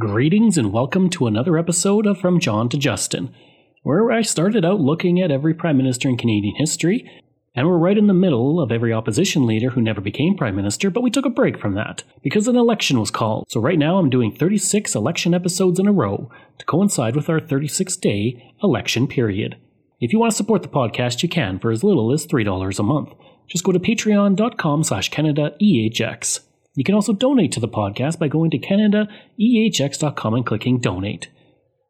Greetings and welcome to another episode of From John to Justin, where I started out looking at every Prime Minister in Canadian history, and we're right in the middle of every opposition leader who never became Prime Minister, but we took a break from that because an election was called. So right now I'm doing 36 election episodes in a row to coincide with our 36 day election period. If you want to support the podcast, you can for as little as $3 a month. Just go to patreon.com slash CanadaEHX. You can also donate to the podcast by going to CanadaEHX.com and clicking donate.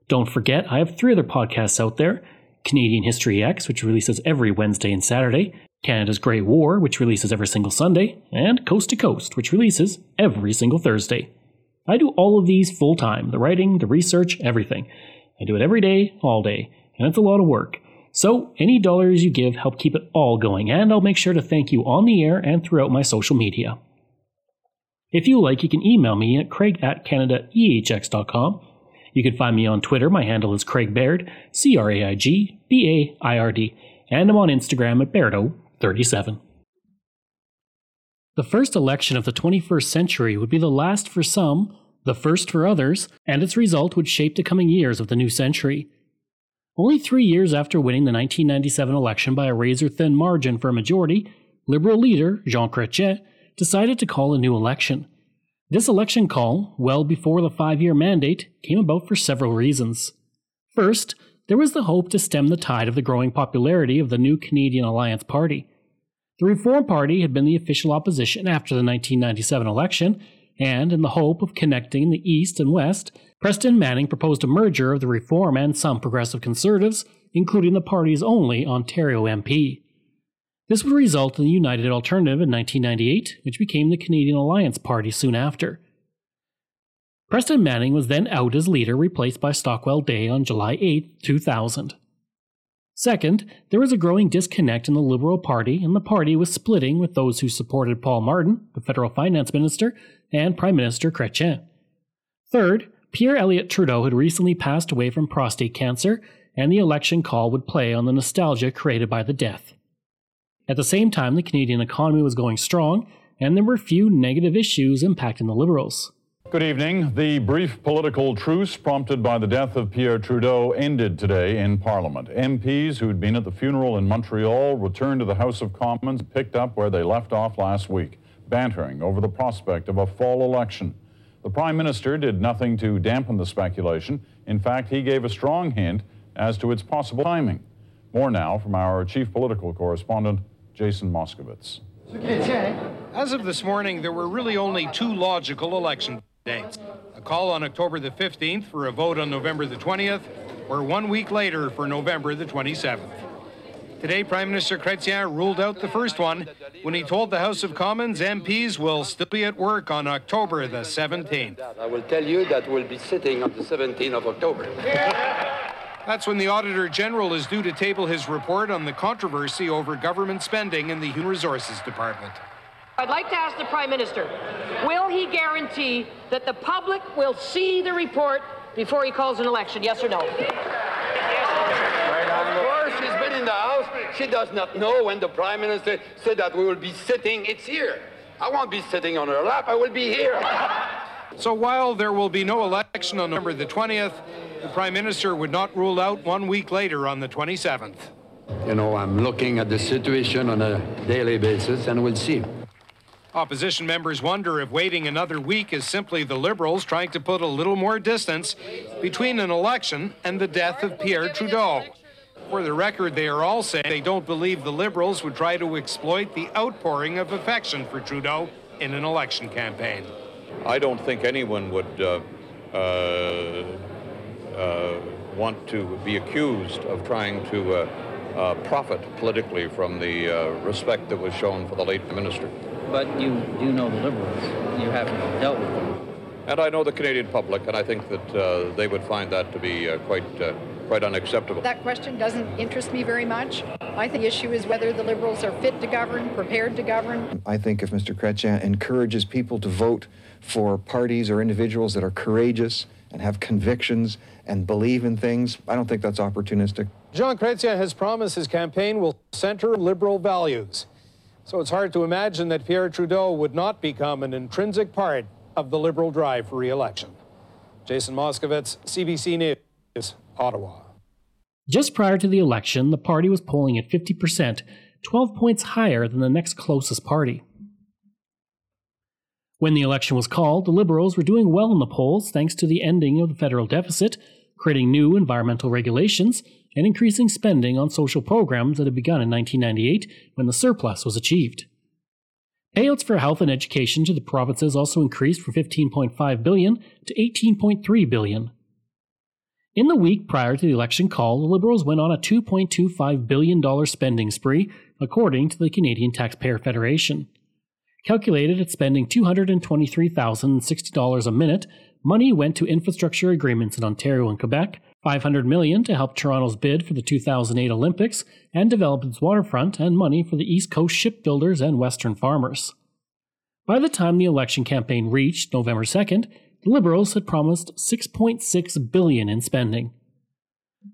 Don't forget, I have three other podcasts out there Canadian History X, which releases every Wednesday and Saturday, Canada's Great War, which releases every single Sunday, and Coast to Coast, which releases every single Thursday. I do all of these full time the writing, the research, everything. I do it every day, all day, and it's a lot of work. So, any dollars you give help keep it all going, and I'll make sure to thank you on the air and throughout my social media. If you like, you can email me at craig at canadaehx.com. You can find me on Twitter. My handle is Craig Baird, C R A I G B A I R D, and I'm on Instagram at Bairdo37. The first election of the 21st century would be the last for some, the first for others, and its result would shape the coming years of the new century. Only three years after winning the 1997 election by a razor thin margin for a majority, Liberal leader Jean Chrétien decided to call a new election. This election call, well before the five year mandate, came about for several reasons. First, there was the hope to stem the tide of the growing popularity of the new Canadian Alliance Party. The Reform Party had been the official opposition after the 1997 election, and in the hope of connecting the East and West, Preston Manning proposed a merger of the Reform and some progressive Conservatives, including the party's only Ontario MP. This would result in the United Alternative in 1998, which became the Canadian Alliance Party soon after. Preston Manning was then out as leader, replaced by Stockwell Day on July 8, 2000. Second, there was a growing disconnect in the Liberal Party, and the party was splitting with those who supported Paul Martin, the federal finance minister, and Prime Minister Chrétien. Third, Pierre Elliott Trudeau had recently passed away from prostate cancer, and the election call would play on the nostalgia created by the death. At the same time, the Canadian economy was going strong, and there were few negative issues impacting the Liberals. Good evening. The brief political truce prompted by the death of Pierre Trudeau ended today in Parliament. MPs who'd been at the funeral in Montreal returned to the House of Commons, picked up where they left off last week, bantering over the prospect of a fall election. The Prime Minister did nothing to dampen the speculation. In fact, he gave a strong hint as to its possible timing. More now from our chief political correspondent, Jason Moscovitz. As of this morning, there were really only two logical election dates. A call on October the 15th for a vote on November the 20th, or one week later for November the 27th. Today, Prime Minister Chrétien ruled out the first one when he told the House of Commons MPs will still be at work on October the 17th. I will tell you that we'll be sitting on the 17th of October. That's when the Auditor General is due to table his report on the controversy over government spending in the Human Resources Department. I'd like to ask the Prime Minister, will he guarantee that the public will see the report before he calls an election, yes or no? Of course, she's been in the House. She does not know when the Prime Minister said that we will be sitting. It's here. I won't be sitting on her lap. I will be here. So while there will be no election on November the 20th, the Prime Minister would not rule out one week later on the 27th. You know, I'm looking at the situation on a daily basis, and we'll see. Opposition members wonder if waiting another week is simply the Liberals trying to put a little more distance between an election and the death of Pierre Trudeau. For the record, they are all saying they don't believe the Liberals would try to exploit the outpouring of affection for Trudeau in an election campaign. I don't think anyone would uh, uh, want to be accused of trying to uh, uh, profit politically from the uh, respect that was shown for the late minister. But you do know the Liberals. You haven't dealt with them. And I know the Canadian public, and I think that uh, they would find that to be uh, quite, uh, quite unacceptable. That question doesn't interest me very much. I think the issue is whether the Liberals are fit to govern, prepared to govern. I think if Mr. Chrétien encourages people to vote for parties or individuals that are courageous and have convictions and believe in things, I don't think that's opportunistic. Jean Chrétien has promised his campaign will center liberal values. So it's hard to imagine that Pierre Trudeau would not become an intrinsic part of the liberal drive for re-election. Jason Moscovitz, CBC News, Ottawa. Just prior to the election, the party was polling at 50%, 12 points higher than the next closest party. When the election was called, the Liberals were doing well in the polls thanks to the ending of the federal deficit, creating new environmental regulations, and increasing spending on social programs that had begun in 1998 when the surplus was achieved. Payouts for health and education to the provinces also increased from 15.5 billion to 18.3 billion. In the week prior to the election call, the Liberals went on a $2.25 billion spending spree, according to the Canadian Taxpayer Federation. Calculated at spending $223,060 a minute, money went to infrastructure agreements in Ontario and Quebec, 500 million to help Toronto's bid for the 2008 Olympics and develop its waterfront and money for the East Coast shipbuilders and western farmers. By the time the election campaign reached November 2nd, the Liberals had promised 6.6 billion in spending.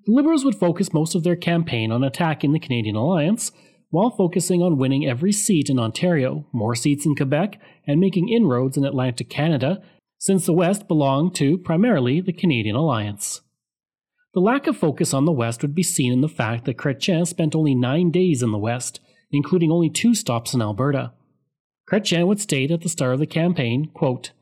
The Liberals would focus most of their campaign on attacking the Canadian alliance, while focusing on winning every seat in Ontario, more seats in Quebec, and making inroads in Atlantic Canada, since the West belonged to primarily the Canadian alliance. The lack of focus on the West would be seen in the fact that Chrétien spent only nine days in the West, including only two stops in Alberta. Chrétien would state at the start of the campaign, quote,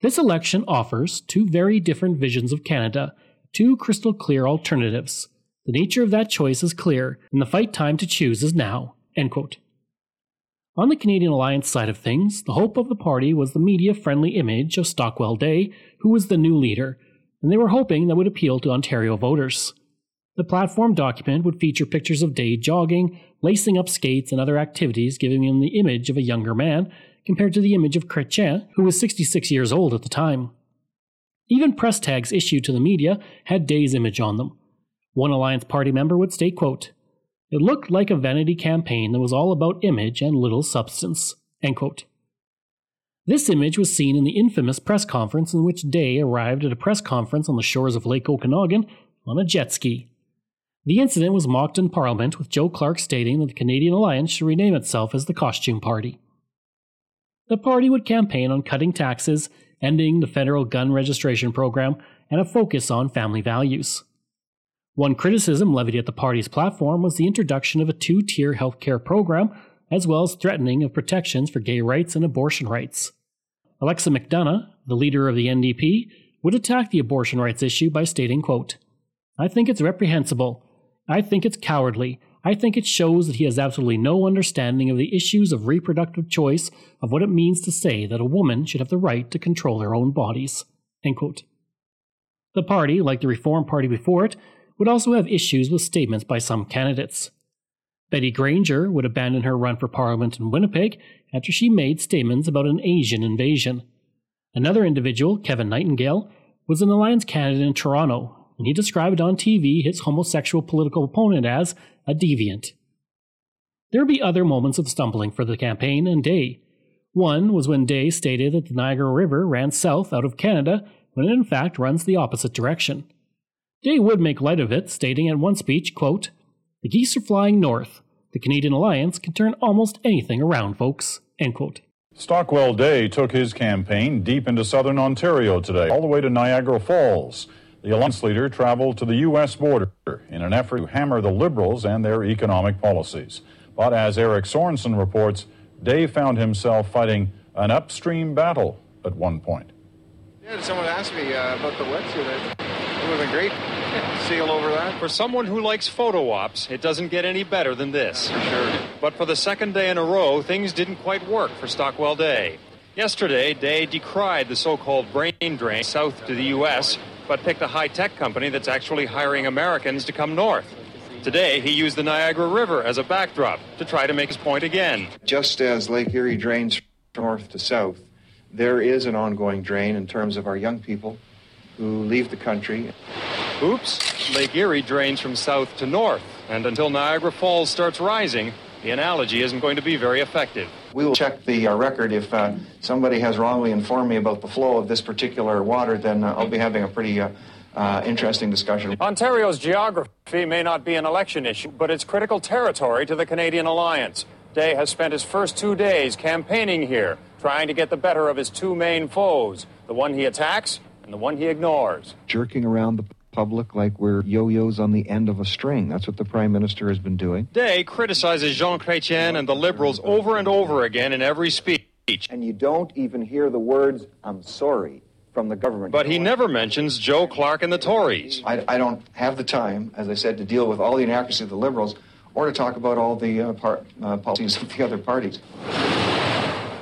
This election offers two very different visions of Canada, two crystal clear alternatives. The nature of that choice is clear, and the fight time to choose is now. On the Canadian Alliance side of things, the hope of the party was the media friendly image of Stockwell Day, who was the new leader, and they were hoping that would appeal to Ontario voters. The platform document would feature pictures of Day jogging, lacing up skates, and other activities, giving him the image of a younger man compared to the image of Chrétien, who was 66 years old at the time. Even press tags issued to the media had Day's image on them. One Alliance Party member would state, quote, It looked like a vanity campaign that was all about image and little substance. End quote. This image was seen in the infamous press conference in which Day arrived at a press conference on the shores of Lake Okanagan on a jet ski. The incident was mocked in Parliament, with Joe Clark stating that the Canadian Alliance should rename itself as the Costume Party. The party would campaign on cutting taxes, ending the federal gun registration program, and a focus on family values. One criticism levied at the party's platform was the introduction of a two tier healthcare program, as well as threatening of protections for gay rights and abortion rights. Alexa McDonough, the leader of the NDP, would attack the abortion rights issue by stating, quote, I think it's reprehensible. I think it's cowardly. I think it shows that he has absolutely no understanding of the issues of reproductive choice, of what it means to say that a woman should have the right to control her own bodies. The party, like the Reform Party before it, would also have issues with statements by some candidates. Betty Granger would abandon her run for Parliament in Winnipeg after she made statements about an Asian invasion. Another individual, Kevin Nightingale, was an Alliance candidate in Toronto, and he described on TV his homosexual political opponent as a deviant. There would be other moments of stumbling for the campaign and Day. One was when Day stated that the Niagara River ran south out of Canada when it in fact runs the opposite direction. Day would make light of it, stating at one speech, quote, The geese are flying north. The Canadian Alliance can turn almost anything around, folks. End quote. Stockwell Day took his campaign deep into southern Ontario today, all the way to Niagara Falls. The Alliance leader traveled to the U.S. border in an effort to hammer the Liberals and their economic policies. But as Eric Sorensen reports, Day found himself fighting an upstream battle at one point. Yeah, someone asked me uh, about the wetsuit. It would have great seal over that. For someone who likes photo ops, it doesn't get any better than this. For sure. But for the second day in a row, things didn't quite work for Stockwell Day. Yesterday, Day decried the so called brain drain south to the U.S., but picked a high tech company that's actually hiring Americans to come north. Today, he used the Niagara River as a backdrop to try to make his point again. Just as Lake Erie drains north to south, there is an ongoing drain in terms of our young people who leave the country. Oops, Lake Erie drains from south to north, and until Niagara Falls starts rising, the analogy isn't going to be very effective. We will check the uh, record. If uh, somebody has wrongly informed me about the flow of this particular water, then uh, I'll be having a pretty uh, uh, interesting discussion. Ontario's geography may not be an election issue, but it's critical territory to the Canadian Alliance. Day has spent his first two days campaigning here, trying to get the better of his two main foes the one he attacks and the one he ignores. Jerking around the public like we're yo-yos on the end of a string. That's what the Prime Minister has been doing. Day criticizes Jean Chrétien and the Liberals over and over again in every speech. And you don't even hear the words, I'm sorry, from the government. But he never mentions Joe Clark and the Tories. I, I don't have the time, as I said, to deal with all the inaccuracy of the Liberals or to talk about all the uh, par- uh, policies of the other parties.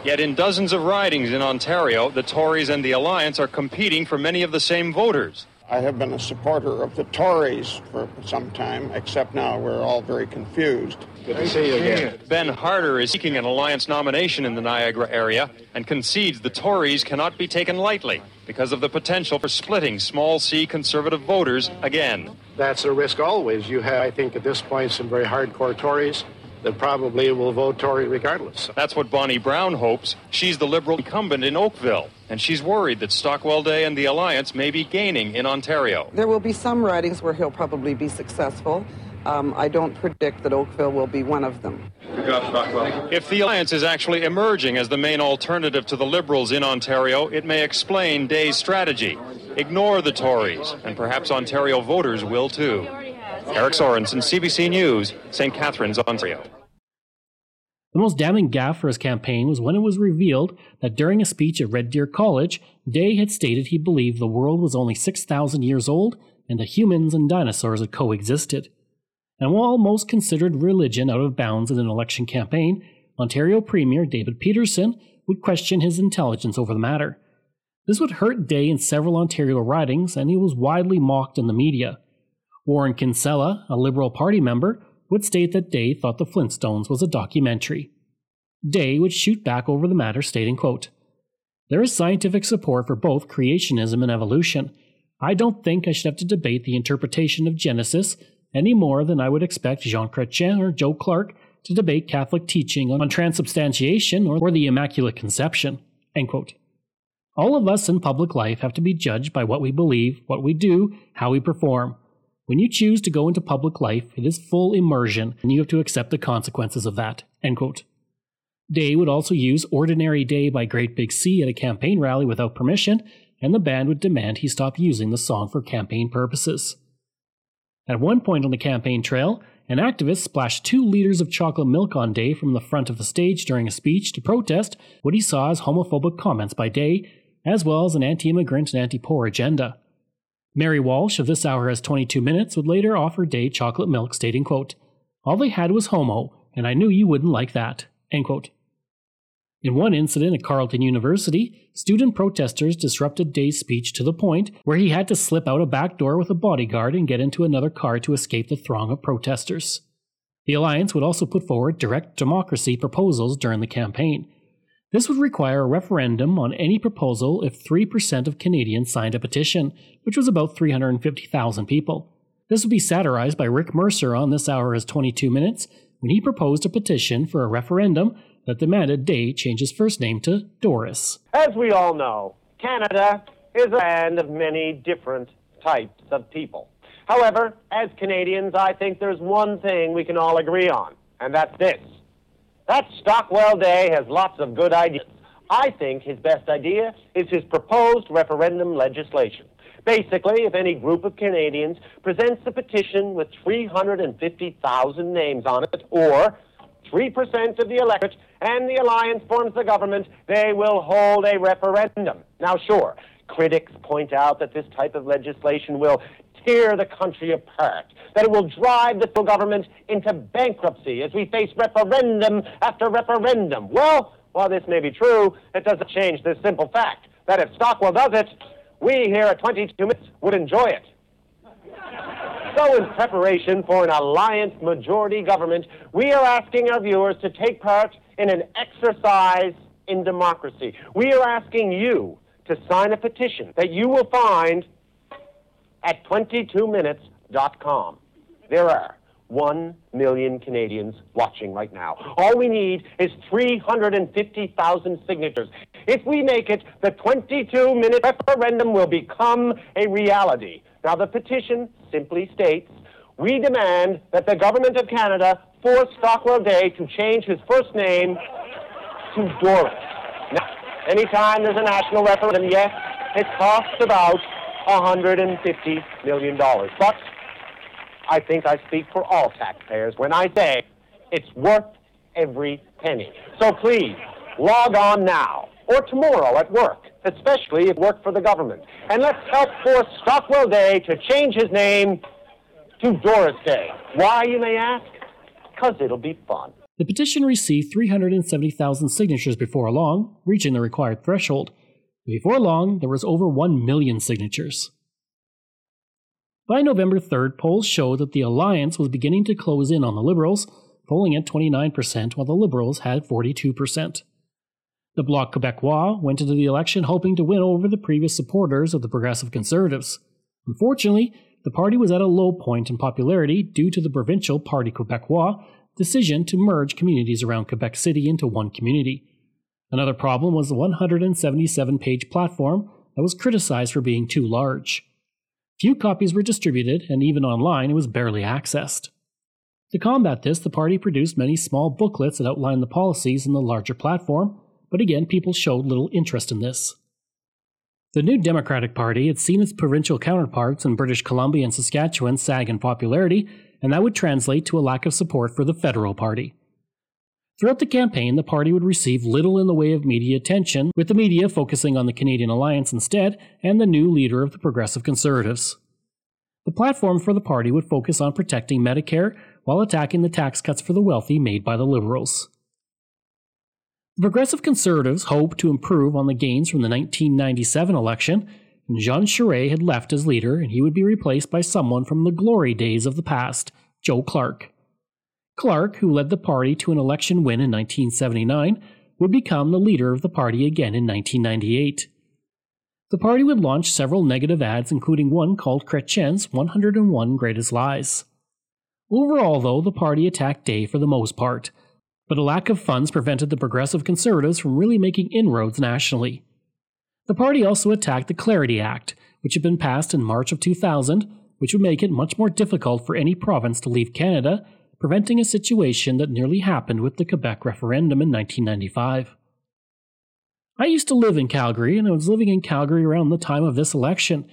Yet in dozens of ridings in Ontario, the Tories and the Alliance are competing for many of the same voters. I have been a supporter of the Tories for some time, except now we're all very confused. Good to see you again. Ben Harder is seeking an alliance nomination in the Niagara area and concedes the Tories cannot be taken lightly because of the potential for splitting small c conservative voters again. That's a risk always. You have, I think, at this point, some very hardcore Tories that probably will vote Tory regardless. That's what Bonnie Brown hopes. She's the Liberal incumbent in Oakville, and she's worried that Stockwell Day and the Alliance may be gaining in Ontario. There will be some ridings where he'll probably be successful. Um, I don't predict that Oakville will be one of them. Good job, Stockwell. If the Alliance is actually emerging as the main alternative to the Liberals in Ontario, it may explain Day's strategy. Ignore the Tories, and perhaps Ontario voters will too. Eric Sorensen, CBC News, St. Catharines, Ontario. The most damning gaffe for his campaign was when it was revealed that during a speech at Red Deer College, Day had stated he believed the world was only 6,000 years old and that humans and dinosaurs had coexisted. And while most considered religion out of bounds in an election campaign, Ontario Premier David Peterson would question his intelligence over the matter. This would hurt Day in several Ontario ridings, and he was widely mocked in the media. Warren Kinsella, a Liberal Party member, would state that Day thought The Flintstones was a documentary. Day would shoot back over the matter, stating, quote, There is scientific support for both creationism and evolution. I don't think I should have to debate the interpretation of Genesis any more than I would expect Jean Chrétien or Joe Clark to debate Catholic teaching on transubstantiation or, or the Immaculate Conception. All of us in public life have to be judged by what we believe, what we do, how we perform. When you choose to go into public life, it is full immersion, and you have to accept the consequences of that. End quote. Day would also use Ordinary Day by Great Big Sea at a campaign rally without permission, and the band would demand he stop using the song for campaign purposes. At one point on the campaign trail, an activist splashed two liters of chocolate milk on Day from the front of the stage during a speech to protest what he saw as homophobic comments by Day, as well as an anti immigrant and anti poor agenda. Mary Walsh of This Hour Has 22 Minutes would later offer Day chocolate milk, stating, quote, All they had was homo, and I knew you wouldn't like that. End quote. In one incident at Carleton University, student protesters disrupted Day's speech to the point where he had to slip out a back door with a bodyguard and get into another car to escape the throng of protesters. The Alliance would also put forward direct democracy proposals during the campaign, this would require a referendum on any proposal if 3% of Canadians signed a petition, which was about 350,000 people. This would be satirized by Rick Mercer on This Hour Has 22 Minutes when he proposed a petition for a referendum that demanded Day change his first name to Doris. As we all know, Canada is a land of many different types of people. However, as Canadians, I think there's one thing we can all agree on, and that's this. That Stockwell Day has lots of good ideas. I think his best idea is his proposed referendum legislation. Basically, if any group of Canadians presents a petition with 350,000 names on it, or 3% of the electorate, and the alliance forms the government, they will hold a referendum. Now, sure, critics point out that this type of legislation will tear the country apart, that it will drive the government into bankruptcy as we face referendum after referendum. Well, while this may be true, it doesn't change this simple fact that if Stockwell does it, we here at 22 Minutes would enjoy it. So, in preparation for an alliance majority government, we are asking our viewers to take part in an exercise in democracy. We are asking you to sign a petition that you will find at 22minutes.com. There are 1 million Canadians watching right now. All we need is 350,000 signatures. If we make it, the 22 minute referendum will become a reality. Now, the petition simply states we demand that the Government of Canada force Stockwell Day to change his first name to Doris. Now, anytime there's a national referendum, yes, It costs about $150 million. But I think I speak for all taxpayers when I say it's worth every penny. So please, log on now or tomorrow at work, especially if work for the government. And let's help force Stockwell Day to change his name to Doris Day. Why, you may ask? Because it'll be fun. The petition received 370,000 signatures before long, reaching the required threshold. Before long, there was over 1 million signatures. By November 3rd, polls showed that the alliance was beginning to close in on the Liberals, polling at 29%, while the Liberals had 42%. The Bloc Quebecois went into the election hoping to win over the previous supporters of the Progressive Conservatives. Unfortunately, the party was at a low point in popularity due to the provincial Parti Quebecois decision to merge communities around Quebec City into one community. Another problem was the 177 page platform that was criticized for being too large. Few copies were distributed, and even online, it was barely accessed. To combat this, the party produced many small booklets that outlined the policies in the larger platform, but again, people showed little interest in this. The New Democratic Party had seen its provincial counterparts in British Columbia and Saskatchewan sag in popularity, and that would translate to a lack of support for the federal party. Throughout the campaign, the party would receive little in the way of media attention, with the media focusing on the Canadian Alliance instead and the new leader of the Progressive Conservatives. The platform for the party would focus on protecting Medicare while attacking the tax cuts for the wealthy made by the Liberals. The Progressive Conservatives hoped to improve on the gains from the 1997 election, and Jean Charest had left as leader and he would be replaced by someone from the glory days of the past, Joe Clark. Clark, who led the party to an election win in 1979, would become the leader of the party again in 1998. The party would launch several negative ads, including one called Chrétien's 101 Greatest Lies. Overall, though, the party attacked Day for the most part, but a lack of funds prevented the progressive conservatives from really making inroads nationally. The party also attacked the Clarity Act, which had been passed in March of 2000, which would make it much more difficult for any province to leave Canada preventing a situation that nearly happened with the Quebec referendum in 1995. I used to live in Calgary, and I was living in Calgary around the time of this election,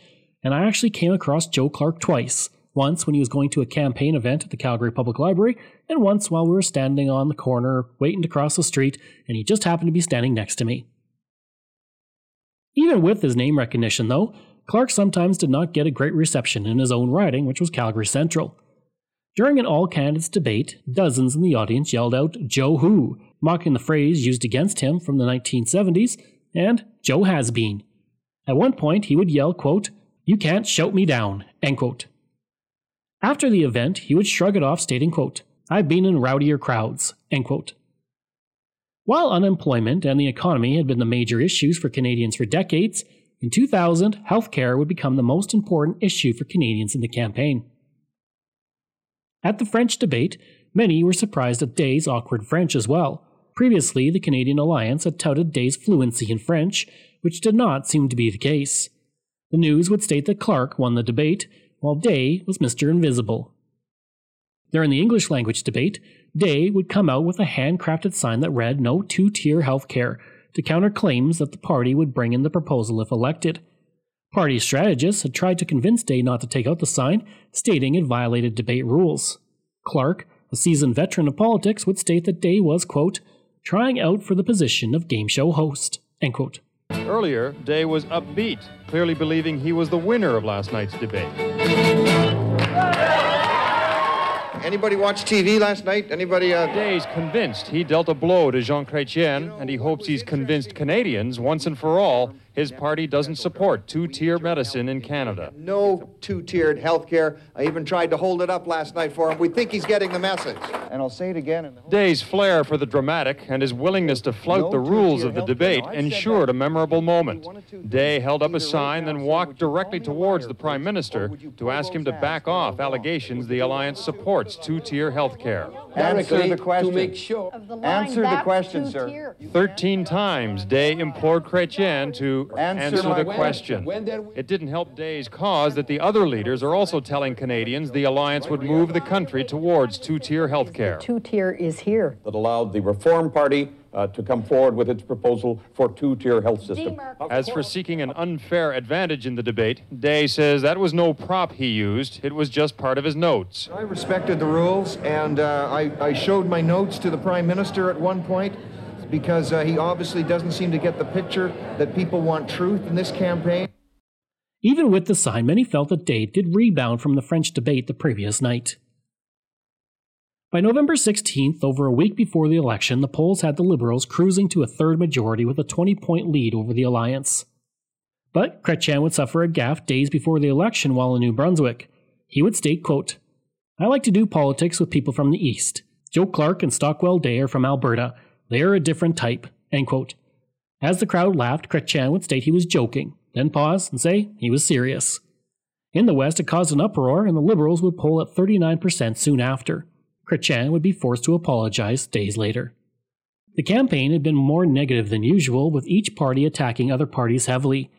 and I actually came across Joe Clark twice. Once when he was going to a campaign event at the Calgary Public Library, and once while we were standing on the corner waiting to cross the street, and he just happened to be standing next to me. Even with his name recognition, though, Clark sometimes did not get a great reception in his own riding, which was Calgary Central. During an all candidates debate, dozens in the audience yelled out, Joe Who, mocking the phrase used against him from the 1970s, and Joe Has Been. At one point, he would yell, quote, You can't shout me down, end quote. After the event, he would shrug it off, stating, quote, I've been in rowdier crowds, end quote. While unemployment and the economy had been the major issues for Canadians for decades, in 2000, healthcare would become the most important issue for Canadians in the campaign. At the French debate, many were surprised at Day's awkward French as well. Previously, the Canadian Alliance had touted Day's fluency in French, which did not seem to be the case. The news would state that Clark won the debate, while Day was Mr. Invisible. During the English language debate, Day would come out with a handcrafted sign that read No two tier health care to counter claims that the party would bring in the proposal if elected. Party strategists had tried to convince Day not to take out the sign, stating it violated debate rules. Clark, a seasoned veteran of politics, would state that Day was, quote, trying out for the position of game show host, end quote. Earlier, Day was upbeat, clearly believing he was the winner of last night's debate. Anybody watch TV last night? Anybody? Uh... Day's convinced he dealt a blow to Jean Chrétien, and he hopes he's convinced Canadians once and for all his party doesn't support two-tier medicine in Canada. No two-tiered health care. I even tried to hold it up last night for him. We think he's getting the message. And I'll say it again. Day's flair for the dramatic and his willingness to flout the rules of the debate ensured a memorable moment. Day held up a sign, then walked directly towards the Prime Minister to ask him to back off allegations the alliance supports two-tier health care. Answer the question. To make sure Answer the question, sir. Thirteen times, Day implored Chrétien to Answer answer, the question. It didn't help Day's cause that the other leaders are also telling Canadians the alliance would move the country towards two-tier health care. Two tier is here. that allowed the Reform Party uh, to come forward with its proposal for two-tier health system. As for seeking an unfair advantage in the debate, Day says that was no prop he used. It was just part of his notes. I respected the rules, and uh, I, I showed my notes to the Prime Minister at one point because uh, he obviously doesn't seem to get the picture that people want truth in this campaign. Even with the sign, many felt that Day did rebound from the French debate the previous night. By November 16th, over a week before the election, the polls had the Liberals cruising to a third majority with a 20 point lead over the Alliance. But Chrétien would suffer a gaffe days before the election while in New Brunswick. He would state, quote, I like to do politics with people from the East. Joe Clark and Stockwell Day are from Alberta. They are a different type. End quote. As the crowd laughed, Chrétien would state he was joking, then pause and say he was serious. In the West, it caused an uproar, and the Liberals would poll at 39% soon after. Chrétien would be forced to apologize days later. The campaign had been more negative than usual, with each party attacking other parties heavily.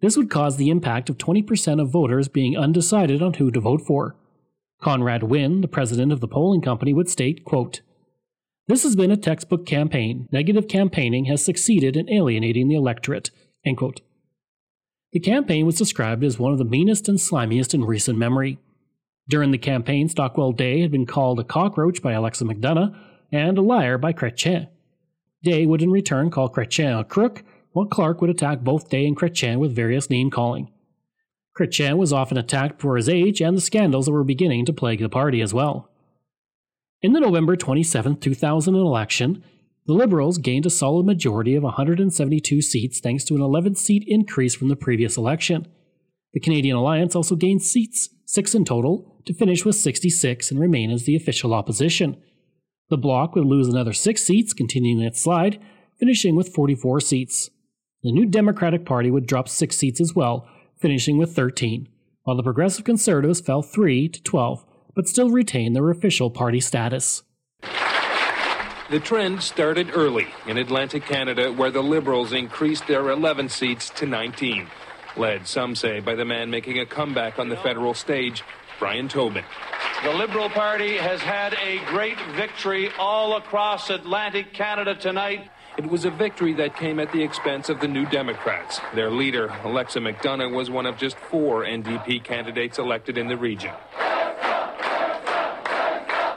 This would cause the impact of 20% of voters being undecided on who to vote for. Conrad Winn, the president of the polling company, would state, quote, This has been a textbook campaign. Negative campaigning has succeeded in alienating the electorate. End quote. The campaign was described as one of the meanest and slimiest in recent memory. During the campaign, Stockwell Day had been called a cockroach by Alexa McDonough and a liar by Chrétien. Day would in return call Chrétien a crook, while Clark would attack both Day and Chrétien with various name calling. Chrétien was often attacked for his age and the scandals that were beginning to plague the party as well. In the November 27, 2000 election, the Liberals gained a solid majority of 172 seats thanks to an 11 seat increase from the previous election. The Canadian Alliance also gained seats, six in total, to finish with 66 and remain as the official opposition. The Bloc would lose another six seats, continuing its slide, finishing with 44 seats. The New Democratic Party would drop six seats as well, finishing with 13, while the Progressive Conservatives fell 3 to 12, but still retained their official party status. The trend started early in Atlantic Canada, where the Liberals increased their 11 seats to 19, led, some say, by the man making a comeback on the federal stage, Brian Tobin. The Liberal Party has had a great victory all across Atlantic Canada tonight. It was a victory that came at the expense of the New Democrats. Their leader, Alexa McDonough, was one of just four NDP candidates elected in the region.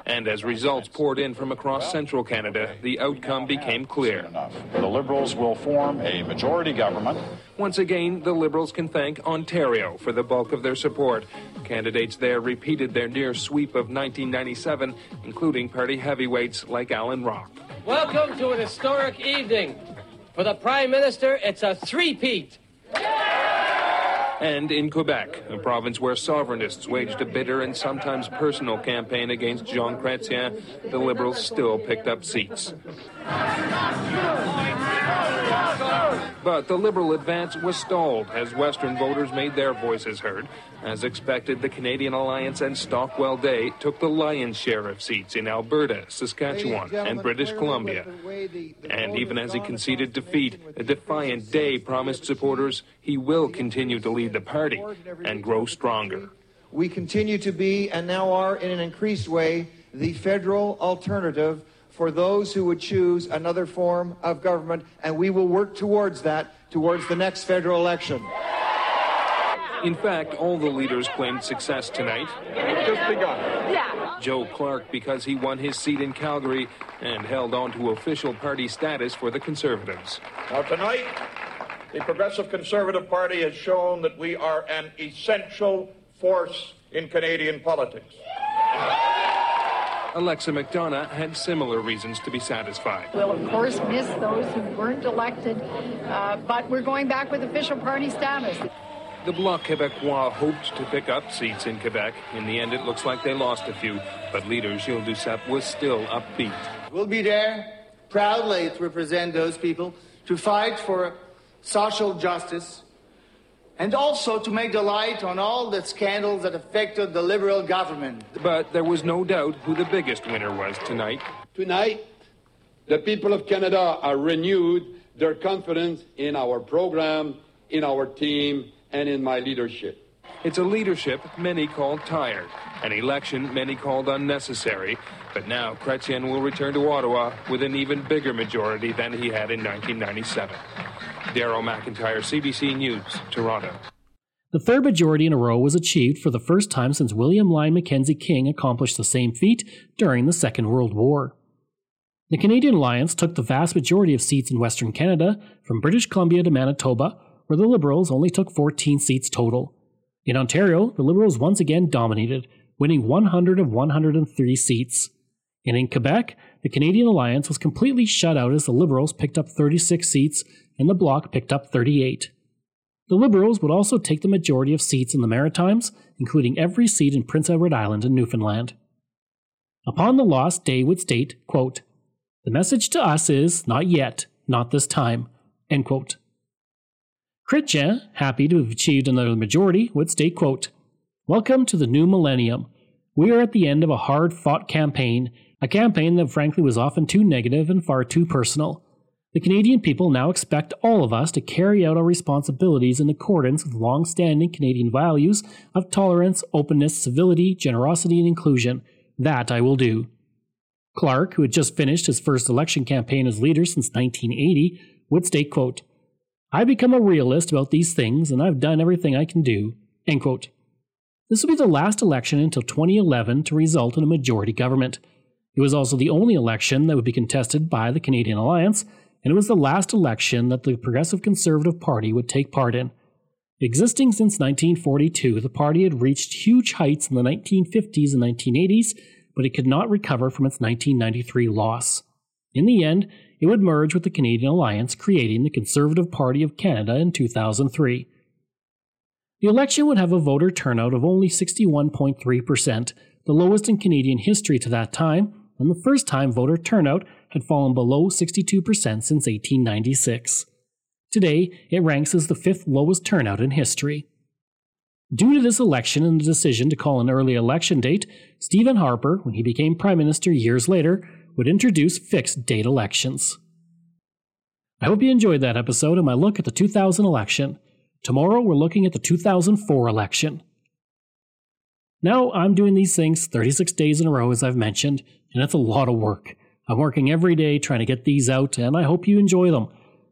And as results poured in from across central Canada, the outcome became clear. The Liberals will form a majority government. Once again, the Liberals can thank Ontario for the bulk of their support. Candidates there repeated their near sweep of 1997, including party heavyweights like Allan Rock. Welcome to an historic evening. For the Prime Minister, it's a three-peat. And in Quebec, a province where sovereignists waged a bitter and sometimes personal campaign against Jean Chrétien, the Liberals still picked up seats. But the Liberal advance was stalled as Western voters made their voices heard. As expected, the Canadian Alliance and Stockwell Day took the lion's share of seats in Alberta, Saskatchewan, and British Columbia. And even as he conceded defeat, a defiant Day promised supporters he will continue to lead the party and grow stronger. We continue to be, and now are in an increased way, the federal alternative for those who would choose another form of government, and we will work towards that, towards the next federal election. In fact, all the leaders claimed success tonight. It's just begun. Yeah. Joe Clark because he won his seat in Calgary and held on to official party status for the Conservatives. Now, tonight, the Progressive Conservative Party has shown that we are an essential force in Canadian politics. Alexa McDonough had similar reasons to be satisfied. We'll, of course, miss those who weren't elected, uh, but we're going back with official party status. The Bloc Québécois hoped to pick up seats in Quebec. In the end, it looks like they lost a few, but leader Gilles Duceppe was still upbeat. We'll be there proudly to represent those people, to fight for social justice, and also to make the light on all the scandals that affected the Liberal government. But there was no doubt who the biggest winner was tonight. Tonight, the people of Canada are renewed their confidence in our program, in our team, and in my leadership. It's a leadership many called tired, an election many called unnecessary, but now Chrétien will return to Ottawa with an even bigger majority than he had in 1997. Daryl McIntyre, CBC News, Toronto. The third majority in a row was achieved for the first time since William Lyon Mackenzie King accomplished the same feat during the Second World War. The Canadian Alliance took the vast majority of seats in Western Canada, from British Columbia to Manitoba, where the Liberals only took 14 seats total. In Ontario, the Liberals once again dominated, winning 100 of 103 seats. And in Quebec, the Canadian Alliance was completely shut out as the Liberals picked up 36 seats and the Bloc picked up 38. The Liberals would also take the majority of seats in the Maritimes, including every seat in Prince Edward Island and Newfoundland. Upon the loss, Day would state, quote, The message to us is, not yet, not this time, end quote. Happy to have achieved another majority, would state, quote, Welcome to the new millennium. We are at the end of a hard fought campaign, a campaign that frankly was often too negative and far too personal. The Canadian people now expect all of us to carry out our responsibilities in accordance with long standing Canadian values of tolerance, openness, civility, generosity, and inclusion. That I will do. Clark, who had just finished his first election campaign as leader since 1980, would state, quote, I become a realist about these things and I've done everything I can do. End quote. This will be the last election until 2011 to result in a majority government. It was also the only election that would be contested by the Canadian Alliance, and it was the last election that the Progressive Conservative Party would take part in. Existing since 1942, the party had reached huge heights in the 1950s and 1980s, but it could not recover from its 1993 loss. In the end, it would merge with the Canadian Alliance, creating the Conservative Party of Canada in 2003. The election would have a voter turnout of only 61.3%, the lowest in Canadian history to that time, and the first time voter turnout had fallen below 62% since 1896. Today, it ranks as the fifth lowest turnout in history. Due to this election and the decision to call an early election date, Stephen Harper, when he became Prime Minister years later, would introduce fixed date elections. I hope you enjoyed that episode of my look at the 2000 election. Tomorrow we're looking at the 2004 election. Now, I'm doing these things 36 days in a row, as I've mentioned, and it's a lot of work. I'm working every day trying to get these out, and I hope you enjoy them.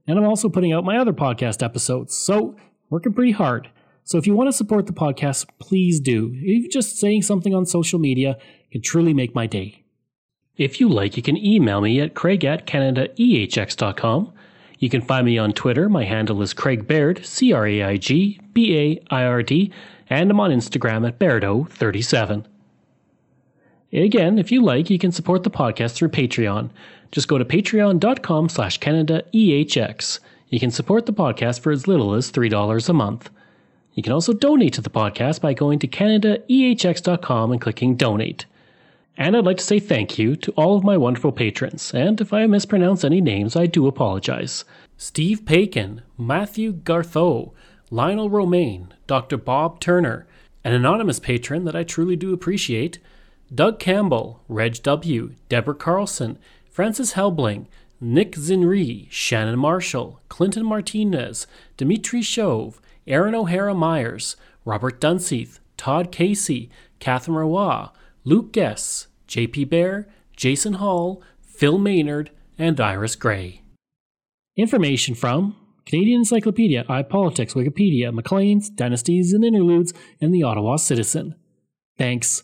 And I'm also putting out my other podcast episodes, so working pretty hard. So if you want to support the podcast, please do. Even just saying something on social media can truly make my day. If you like, you can email me at craig at canadaehx.com. You can find me on Twitter. My handle is Craig Baird, C R A I G B A I R D, and I'm on Instagram at Bairdo37. Again, if you like, you can support the podcast through Patreon. Just go to patreon.com slash CanadaEHX. You can support the podcast for as little as $3 a month. You can also donate to the podcast by going to CanadaEHX.com and clicking Donate. And I'd like to say thank you to all of my wonderful patrons, and if I mispronounce any names, I do apologize. Steve Pakin, Matthew Gartho, Lionel Romaine, Dr. Bob Turner, an anonymous patron that I truly do appreciate, Doug Campbell, Reg W., Deborah Carlson, Francis Helbling, Nick Zinri, Shannon Marshall, Clinton Martinez, Dimitri Chauve, Aaron O'Hara Myers, Robert Dunseith, Todd Casey, Catherine Roy, Luke Guess, JP Bear, Jason Hall, Phil Maynard, and Iris Gray. Information from Canadian Encyclopedia, iPolitics, Wikipedia, Maclean's, Dynasties and Interludes, and the Ottawa Citizen. Thanks.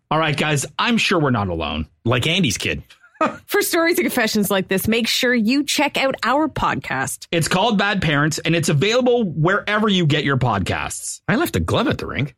All right, guys, I'm sure we're not alone. Like Andy's kid. For stories and confessions like this, make sure you check out our podcast. It's called Bad Parents, and it's available wherever you get your podcasts. I left a glove at the rink.